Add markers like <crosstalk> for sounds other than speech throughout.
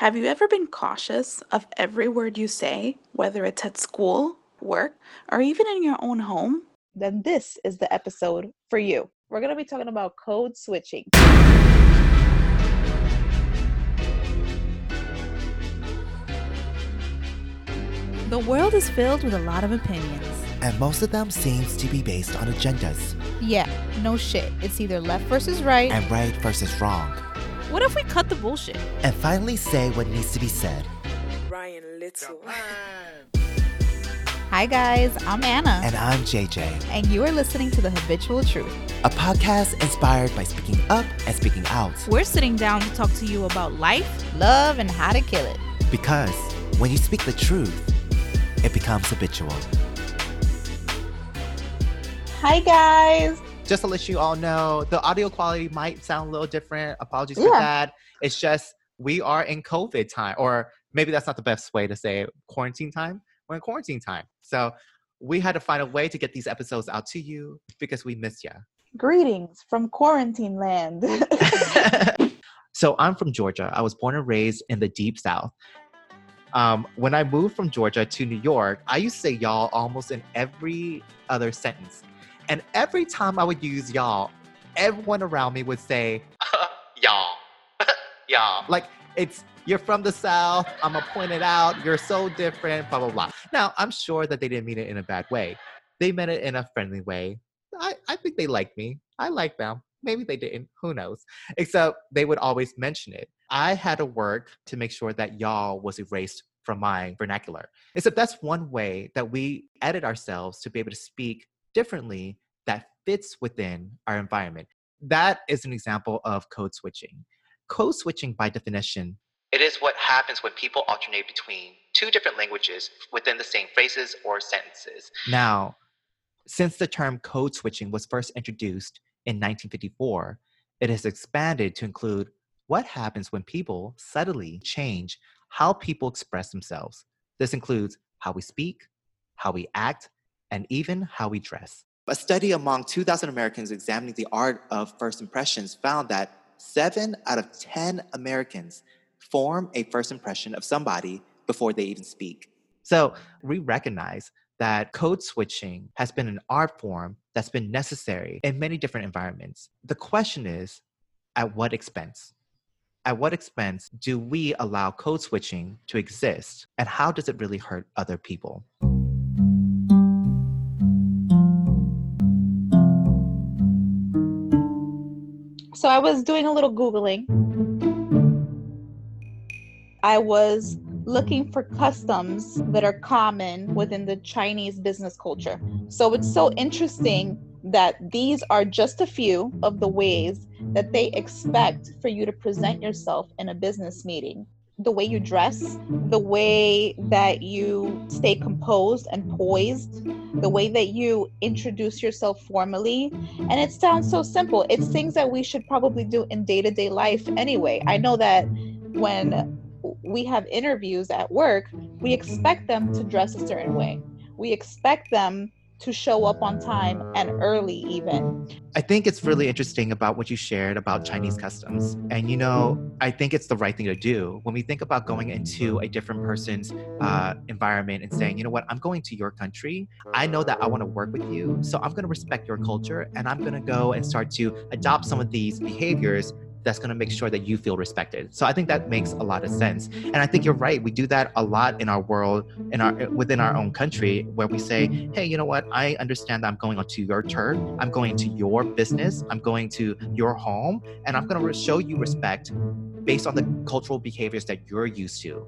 Have you ever been cautious of every word you say, whether it's at school, work, or even in your own home? Then this is the episode for you. We're going to be talking about code switching. The world is filled with a lot of opinions. And most of them seems to be based on agendas. Yeah, no shit. It's either left versus right. And right versus wrong. What if we cut the bullshit? And finally say what needs to be said. Ryan Little. Hi, guys. I'm Anna. And I'm JJ. And you are listening to The Habitual Truth, a podcast inspired by speaking up and speaking out. We're sitting down to talk to you about life, love, and how to kill it. Because when you speak the truth, it becomes habitual. Hi, guys. Just to let you all know, the audio quality might sound a little different. Apologies yeah. for that. It's just we are in COVID time, or maybe that's not the best way to say it, quarantine time. We're in quarantine time. So we had to find a way to get these episodes out to you because we miss you. Greetings from quarantine land. <laughs> <laughs> so I'm from Georgia. I was born and raised in the deep south. Um, when I moved from Georgia to New York, I used to say y'all almost in every other sentence. And every time I would use y'all, everyone around me would say, <laughs> y'all, <laughs> y'all. Like it's, you're from the South, I'm gonna point it out, you're so different, blah, blah, blah. Now, I'm sure that they didn't mean it in a bad way. They meant it in a friendly way. I, I think they like me. I like them. Maybe they didn't. Who knows? Except they would always mention it. I had to work to make sure that y'all was erased from my vernacular. Except that's one way that we edit ourselves to be able to speak differently that fits within our environment. That is an example of code switching. Code switching, by definition, it is what happens when people alternate between two different languages within the same phrases or sentences. Now, since the term code switching was first introduced in 1954, it has expanded to include what happens when people subtly change how people express themselves. This includes how we speak, how we act, and even how we dress. A study among 2,000 Americans examining the art of first impressions found that seven out of 10 Americans form a first impression of somebody before they even speak. So we recognize that code switching has been an art form that's been necessary in many different environments. The question is at what expense? At what expense do we allow code switching to exist? And how does it really hurt other people? So I was doing a little Googling. I was looking for customs that are common within the Chinese business culture. So it's so interesting that these are just a few of the ways that they expect for you to present yourself in a business meeting the way you dress, the way that you stay composed and poised, the way that you introduce yourself formally. And it sounds so simple. It's things that we should probably do in day to day life anyway. I know that when we have interviews at work, we expect them to dress a certain way. We expect them to show up on time and early even. I think it's really interesting about what you shared about Chinese customs. And you know, I think it's the right thing to do. When we think about going into a different person's uh, environment and saying, you know what, I'm going to your country. I know that I want to work with you. So I'm going to respect your culture and I'm going to go and start to adopt some of these behaviors that's going to make sure that you feel respected. So I think that makes a lot of sense. And I think you're right. We do that a lot in our world, in our within our own country, where we say, "Hey, you know what? I understand that I'm going onto your turf. I'm going to your business. I'm going to your home, and I'm going to show you respect based on the cultural behaviors that you're used to."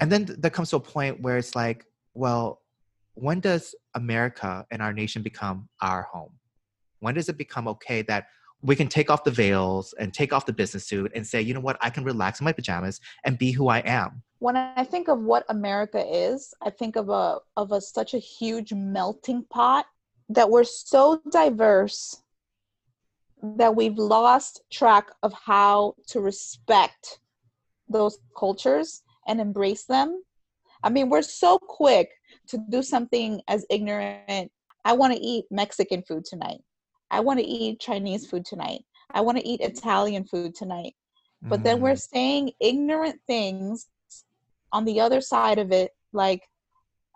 And then there comes to a point where it's like, well, when does America and our nation become our home? When does it become okay that we can take off the veils and take off the business suit and say, you know what, I can relax in my pajamas and be who I am. When I think of what America is, I think of a of a such a huge melting pot that we're so diverse that we've lost track of how to respect those cultures and embrace them. I mean, we're so quick to do something as ignorant. I want to eat Mexican food tonight. I want to eat Chinese food tonight. I want to eat Italian food tonight. but then we're Mm. saying ignorant things on the other side of it like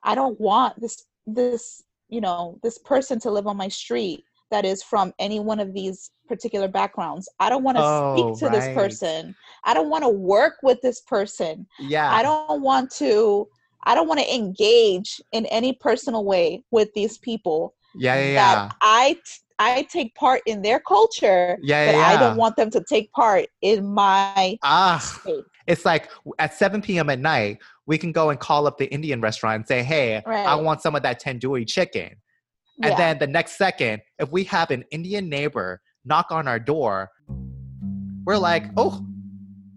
i don't want this this you know this person to live on my street that is from any one of these particular backgrounds i don't want to Oh, speak to this person i don't want to work with this person yeah. i don't want to i don't want to engage in any personal way with these people Yeah, yeah, yeah. i t- i take part in their culture Yeah, but yeah, i don't want them to take part in my Ah, space. it's like at 7 p.m. at night, we can go and call up the Indian restaurant and say, hey, I want some of that tandoori chicken. And Yeah. then the next second, if we have an Indian neighbor knock on our door, we're like, oh,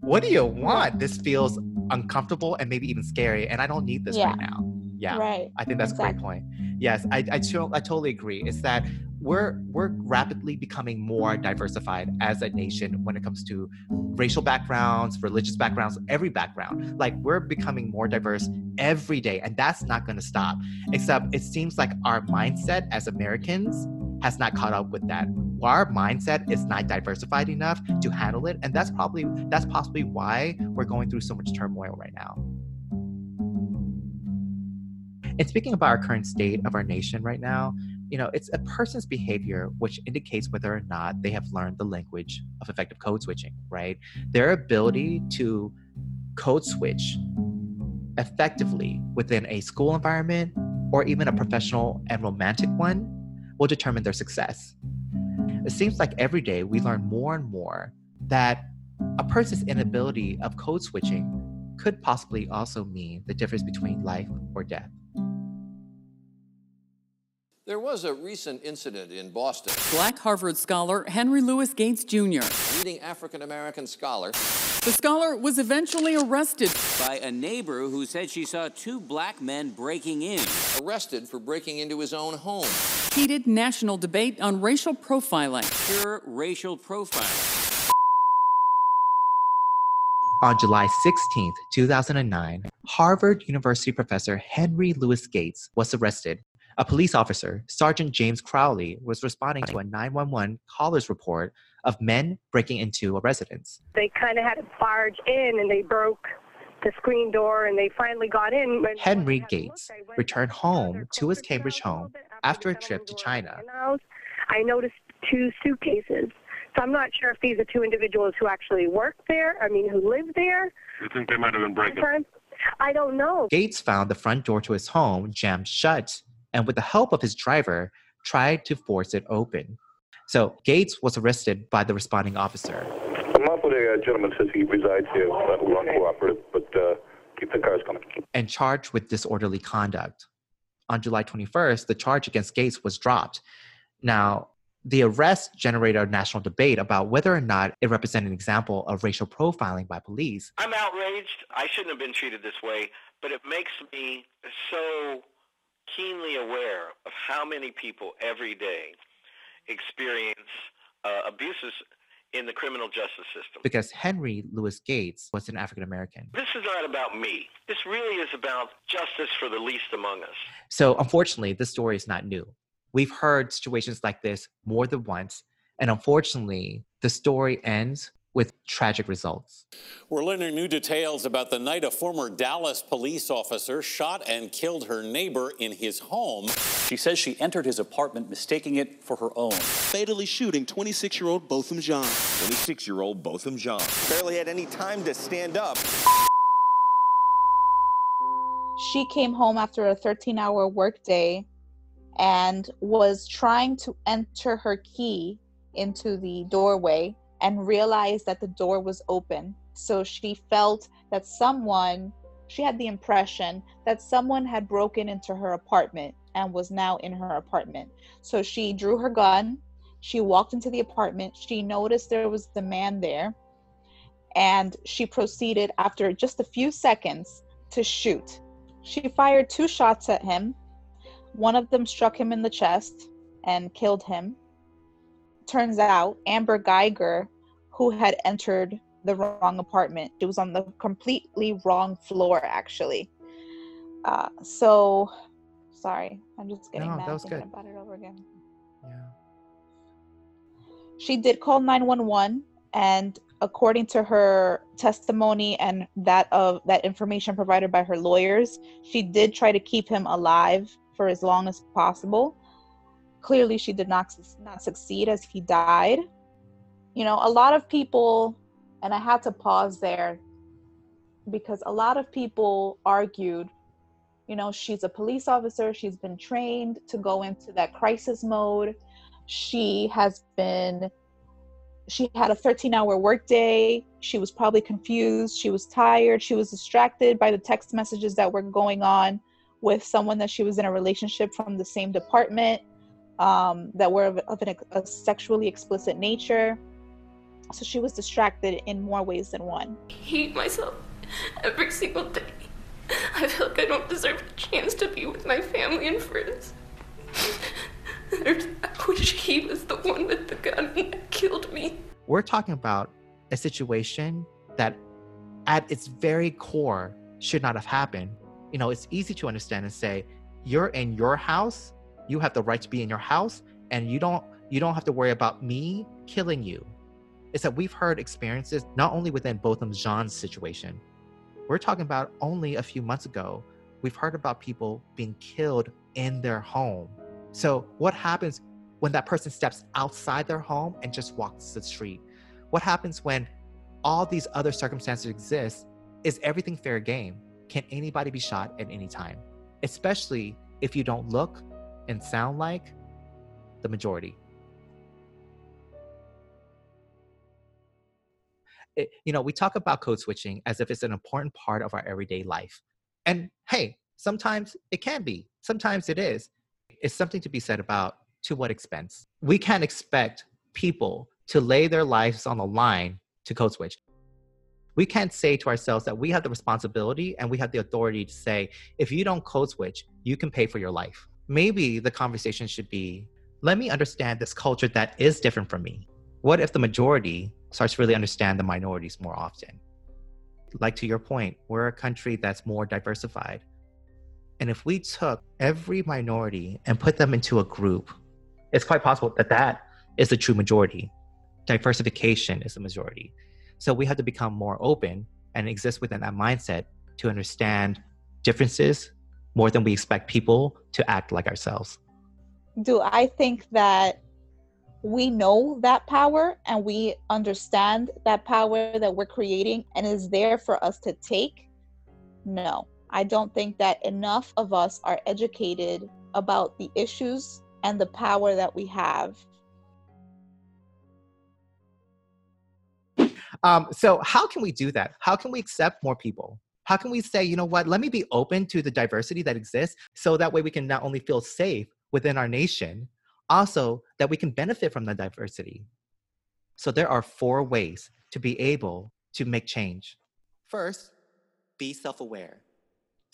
what do you want? This feels uncomfortable and maybe even scary, and I don't need this Yeah. right now. Yeah. right I think that's a great point. Yes, I I, I totally agree. It's that we're we're rapidly becoming more diversified as a nation when it comes to racial backgrounds, religious backgrounds, every background. Like we're becoming more diverse every day, and that's not going to stop. Except it seems like our mindset as Americans has not caught up with that. Our mindset is not diversified enough to handle it, and that's probably that's possibly why we're going through so much turmoil right now. And speaking about our current state of our nation right now, you know, it's a person's behavior which indicates whether or not they have learned the language of effective code switching, right? Their ability to code switch effectively within a school environment or even a professional and romantic one will determine their success. It seems like every day we learn more and more that a person's inability of code switching could possibly also mean the difference between life or death. There was a recent incident in Boston. Black Harvard scholar Henry Louis Gates Jr. Leading African American scholar The scholar was eventually arrested. by a neighbor who said she saw two black men breaking in. arrested for breaking into his own home. Heated national debate on racial profiling. Pure racial profiling. On July 16, 2009, Harvard University professor Henry Louis Gates was arrested. A police officer, Sergeant James Crowley, was responding to a 911 caller's report of men breaking into a residence. they kind of had to barge in and they broke the screen door and they finally got in. When- Henry once I had a look, Gates I went returned home to his Cambridge home little after a trip to China. in the house. I noticed two suitcases. So I'm not sure if these are two individuals who actually work there, I mean, who live there. You think they might have been breaking? Sometimes. I don't know. Gates found the front door to his home jammed shut and, with the help of his driver, tried to force it open. So Gates was arrested by the responding officer. Uh, gentleman says he resides here. Who are uncooperative, but uh, keep the cars coming. and charged with disorderly conduct. On July 21st, the charge against Gates was dropped. Now, the arrest generated a national debate about whether or not it represented an example of racial profiling by police. I'm outraged. I shouldn't have been treated this way, but it makes me so keenly aware of how many people every day experience uh, abuses in the criminal justice system. Because Henry Louis Gates was an African American. This is not about me. This really is about justice for the least among us. So, unfortunately, this story is not new. We've heard situations like this more than once, and unfortunately, the story ends with tragic results. We're learning new details about the night a former Dallas police officer shot and killed her neighbor in his home. She says she entered his apartment mistaking it for her own. Fatally shooting 26 year old Botham Jean. 26 year old Botham Jean. Barely had any time to stand up. she came home after a 13 hour workday and was trying to enter her key into the doorway and realized that the door was open. So she felt that someone, she had the impression that someone had broken into her apartment and was now in her apartment. So she drew her gun. She walked into the apartment. She noticed there was the man there. And she proceeded, after just a few seconds, to shoot. She fired two shots at him. One of them struck him in the chest and killed him. Turns out Amber Guyger, who had entered the wrong apartment, It was on the completely wrong floor, actually. Uh, so, sorry, I'm just getting No, mad that was thinking good. about it over again. Yeah. She did call 911 and according to her testimony and that of that information provided by her lawyers, she did try to keep him alive for as long as possible. Clearly, she did not not succeed as he died. You know, a lot of people, and I had to pause there because a lot of people argued you know she's a police officer she's been trained to go into that crisis mode. She has been she had a 13 hour workday. She was probably confused. She was tired. She was distracted by the text messages that were going on with someone that she was in a relationship from the same department um, that were of, of an, a sexually explicit nature so she was distracted in more ways than one I hate myself every single day I feel like I don't deserve a chance to be with my family and friends. I wish he was the one with the gun that killed me. We're talking about a situation that, at its very core, should not have happened. You know, it's easy to understand and say, you're in your house, you have the right to be in your house, and you don't you don't have to worry about me killing you. It's that we've heard experiences not only within Botham Jean's situation, we're talking about only a few months ago, we've heard about people being killed in their home. So, what happens when that person steps outside their home and just walks the street? What happens when all these other circumstances exist? Is everything fair game? Can anybody be shot at any time? Especially if you don't look and sound like the majority. It, you know, we talk about code switching as if it's an important part of our everyday life. And hey, sometimes it can be, sometimes it is. It's something to be said about to what expense. We can't expect people to lay their lives on the line to code switch. We can't say to ourselves that we have the responsibility and we have the authority to say, if you don't code switch, you can pay for your life. Maybe the conversation should be let me understand this culture that is different from me. What if the majority starts to really understand the minorities more often. Like to your point, we're a country that's more diversified. And if we took every minority and put them into a group, it's quite possible that that is the true majority. Diversification is the majority. So we have to become more open and exist within that mindset to understand differences more than we expect people to act like ourselves. Do I think that we know that power and we understand that power that we're creating and is there for us to take? No, I don't think that enough of us are educated about the issues and the power that we have. Um, so, how can we do that? How can we accept more people? How can we say, you know what, let me be open to the diversity that exists so that way we can not only feel safe within our nation, also that we can benefit from the diversity. So there are four ways to be able to make change. First, be self aware.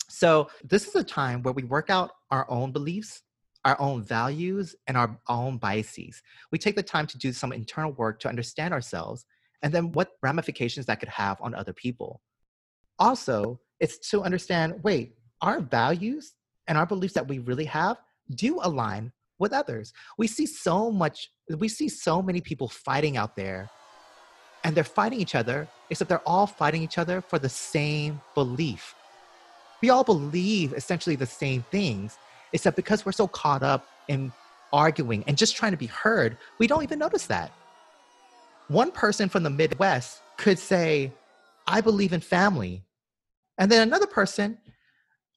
So this is a time where we work out our own beliefs, our own values, and our own biases. We take the time to do some internal work to understand ourselves and then what ramifications that could have on other people. Also, it's to understand wait, our values and our beliefs that we really have do align with others. We see so much, we see so many people fighting out there and they're fighting each other, except they're all fighting each other for the same belief. We all believe essentially the same things, except because we're so caught up in arguing and just trying to be heard, we don't even notice that. One person from the Midwest could say, I believe in family. And then another person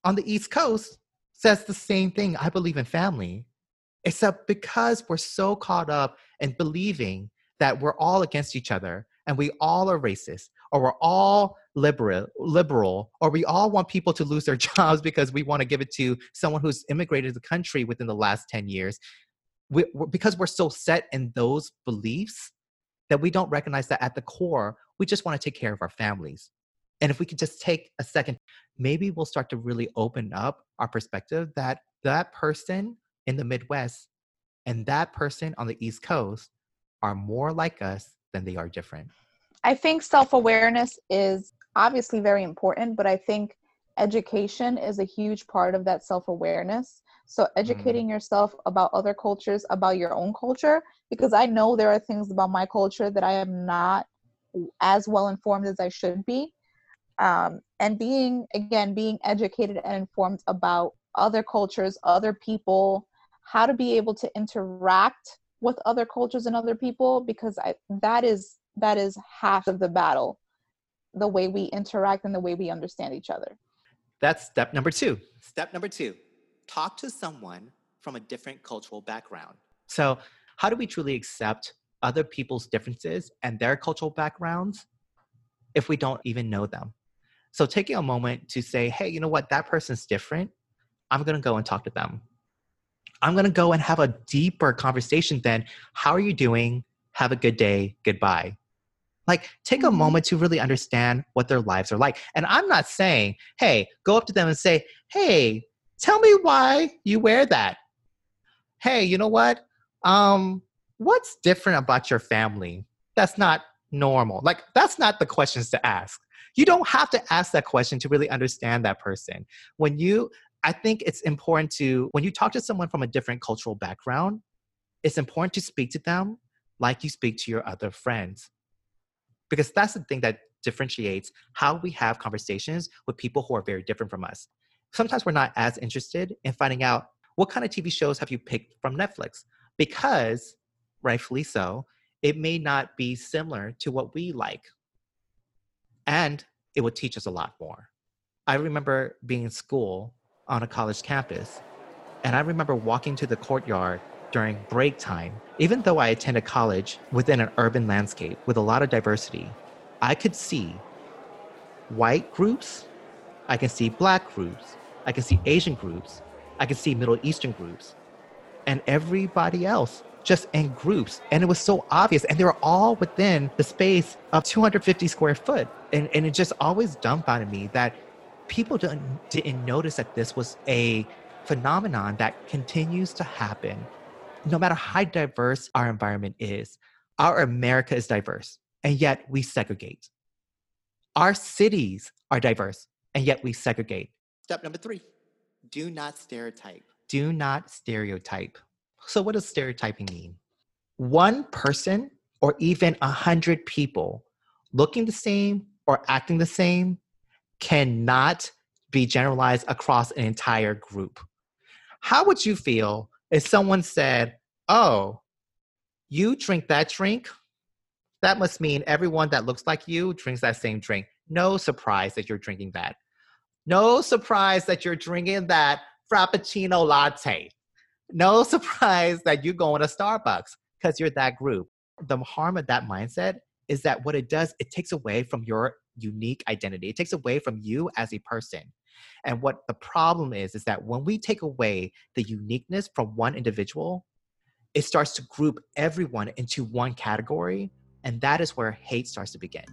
on the East Coast says the same thing I believe in family. Except because we're so caught up in believing that we're all against each other and we all are racist or we're all liberal liberal or we all want people to lose their <laughs> jobs because we want to give it to someone who's immigrated to the country within the last 10 years we, we're, because we're so set in those beliefs that we don't recognize that at the core we just want to take care of our families. And if we could just take a second maybe we'll start to really open up our perspective that that person in the Midwest and that person on the East Coast are more like us than they are different. I think self awareness is obviously very important, but I think education is a huge part of that self awareness. So, mm-hmm. educating mm. yourself about other cultures, about your own culture, because I know there are things about my culture that I am not as well informed as I should be. Um, and being, again, being educated and informed about other cultures, other people, how to be able to interact with other cultures and other people, because I, that is that is half of the battle the way we interact and the way we understand each other. That's step number two. Step number two talk to someone from a different cultural background. So, how do we truly accept other people's differences and their cultural backgrounds if we don't even know them? So, taking a moment to say, hey, you know what, that person's different. I'm going to go and talk to them. I'm going to go and have a deeper conversation than, how are you doing? Have a good day. Goodbye. Like, take a Mm-hmm. moment to really understand what their lives are like. And I'm not saying, hey, go up to them and say, hey, tell me why you wear that. Hey, you know what? Um, what's different about your family that's not normal? Like, that's not the questions to ask. You don't have to ask that question to really understand that person. When you, I think it's important to, when you talk to someone from a different cultural background, it's important to speak to them like you speak to your other friends because that's the thing that differentiates how we have conversations with people who are very different from us. Sometimes we're not as interested in finding out what kind of TV shows have you picked from Netflix because, rightfully so, it may not be similar to what we like. And it would teach us a lot more. I remember being in school on a college campus, and I remember walking to the courtyard during break time, even though I attended college within an urban landscape with a lot of diversity, I could see white groups, I can see black groups, I can see Asian groups, I can see Middle Eastern groups, and everybody else just in groups. And it was so obvious. And they were all within the space of 250 square foot. And, and it just always dumbfounded me that people didn't, didn't notice that this was a phenomenon that continues to happen no matter how diverse our environment is, our America is diverse, and yet we segregate. Our cities are diverse, and yet we segregate. Step number three do not stereotype. Do not stereotype. So, what does stereotyping mean? One person or even a hundred people looking the same or acting the same cannot be generalized across an entire group. How would you feel if someone said, Oh, you drink that drink? That must mean everyone that looks like you drinks that same drink. No surprise that you're drinking that. No surprise that you're drinking that Frappuccino latte. No <laughs> surprise that you're going to Starbucks because you're that group. The harm of that mindset is that what it does, it takes away from your unique identity. It takes away from you as a person. And what the problem is, is that when we take away the uniqueness from one individual, it starts to group everyone into one category. And that is where hate starts to begin.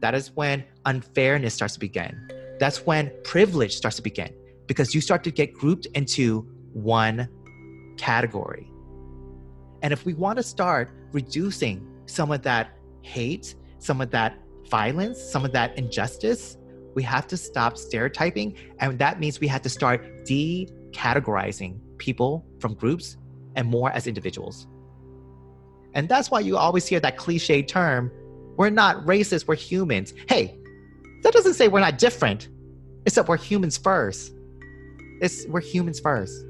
That is when unfairness starts to begin. That's when privilege starts to begin because you start to get grouped into one category. And if we want to start reducing some of that hate, some of that violence, some of that injustice, we have to stop stereotyping. And that means we have to start decategorizing people from groups and more as individuals. And that's why you always hear that cliche term we're not racist, we're humans. Hey, that doesn't say we're not different, it's that we're humans first. It's, we're humans first.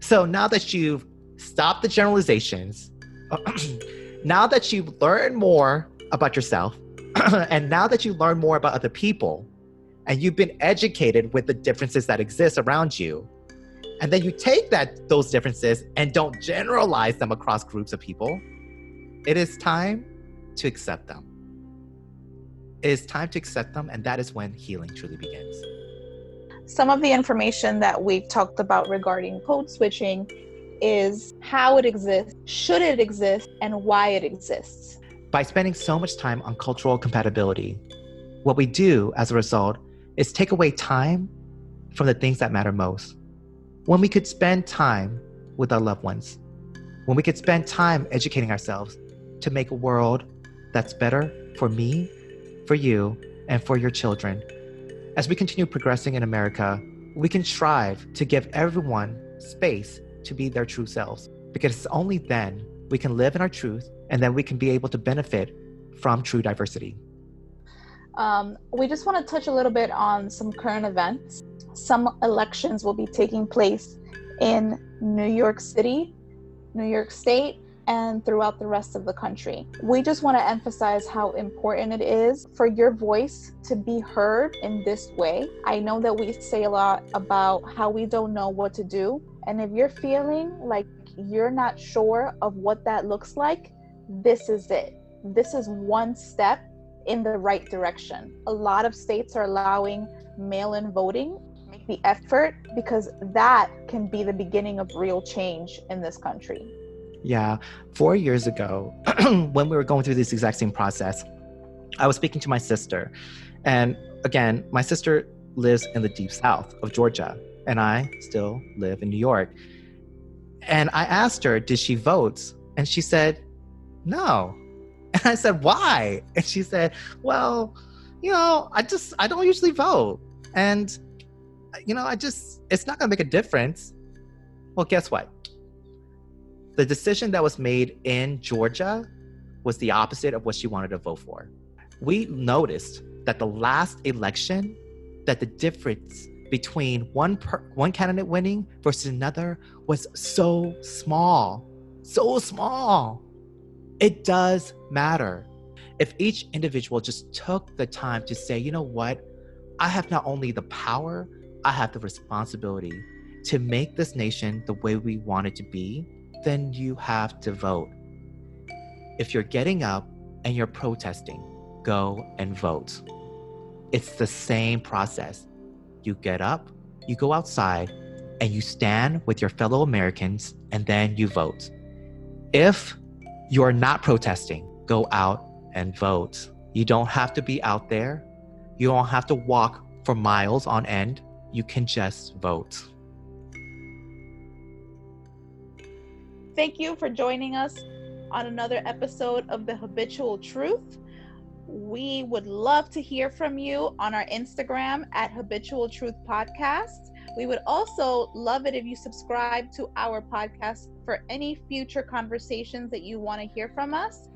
So now that you've stopped the generalizations, <clears throat> now that you've learned more about yourself, <clears throat> and now that you learn more about other people, and you've been educated with the differences that exist around you, and then you take that those differences and don't generalize them across groups of people, it is time to accept them. It is time to accept them, and that is when healing truly begins. Some of the information that we've talked about regarding code switching is how it exists, should it exist, and why it exists. By spending so much time on cultural compatibility, what we do as a result is take away time from the things that matter most. When we could spend time with our loved ones, when we could spend time educating ourselves to make a world that's better for me, for you, and for your children. As we continue progressing in America, we can strive to give everyone space to be their true selves. because it's only then we can live in our truth and then we can be able to benefit from true diversity. Um, we just want to touch a little bit on some current events. Some elections will be taking place in New York City, New York State, and throughout the rest of the country. We just want to emphasize how important it is for your voice to be heard in this way. I know that we say a lot about how we don't know what to do. And if you're feeling like you're not sure of what that looks like, this is it. This is one step in the right direction. A lot of states are allowing mail in voting. Make the effort because that can be the beginning of real change in this country. Yeah, four years ago, <clears throat> when we were going through this exact same process, I was speaking to my sister. And again, my sister lives in the deep south of Georgia, and I still live in New York. And I asked her, Did she vote? And she said, No. And I said, Why? And she said, Well, you know, I just, I don't usually vote. And, you know, I just, it's not going to make a difference. Well, guess what? The decision that was made in Georgia was the opposite of what she wanted to vote for. We noticed that the last election, that the difference between one per, one candidate winning versus another was so small, so small. It does matter. If each individual just took the time to say, you know what, I have not only the power, I have the responsibility to make this nation the way we want it to be, then you have to vote. If you're getting up and you're protesting, go and vote. It's the same process. You get up, you go outside, and you stand with your fellow Americans, and then you vote. If you're not protesting, go out and vote. You don't have to be out there. You don't have to walk for miles on end. You can just vote. Thank you for joining us on another episode of The Habitual Truth. We would love to hear from you on our Instagram at Habitual Truth Podcast. We would also love it if you subscribe to our podcast for any future conversations that you want to hear from us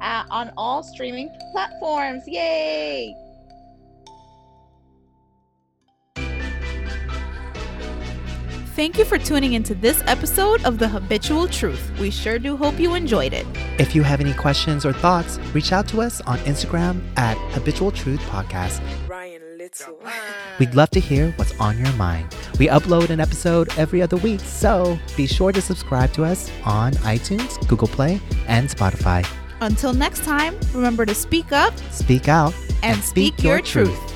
uh, on all streaming platforms. Yay! Thank you for tuning into this episode of The Habitual Truth. We sure do hope you enjoyed it. If you have any questions or thoughts, reach out to us on Instagram at Habitual Truth Podcast. Ryan Little. We'd love to hear what's on your mind. We upload an episode every other week, so be sure to subscribe to us on iTunes, Google Play, and Spotify. Until next time, remember to speak up Speak out and, speak, your truth.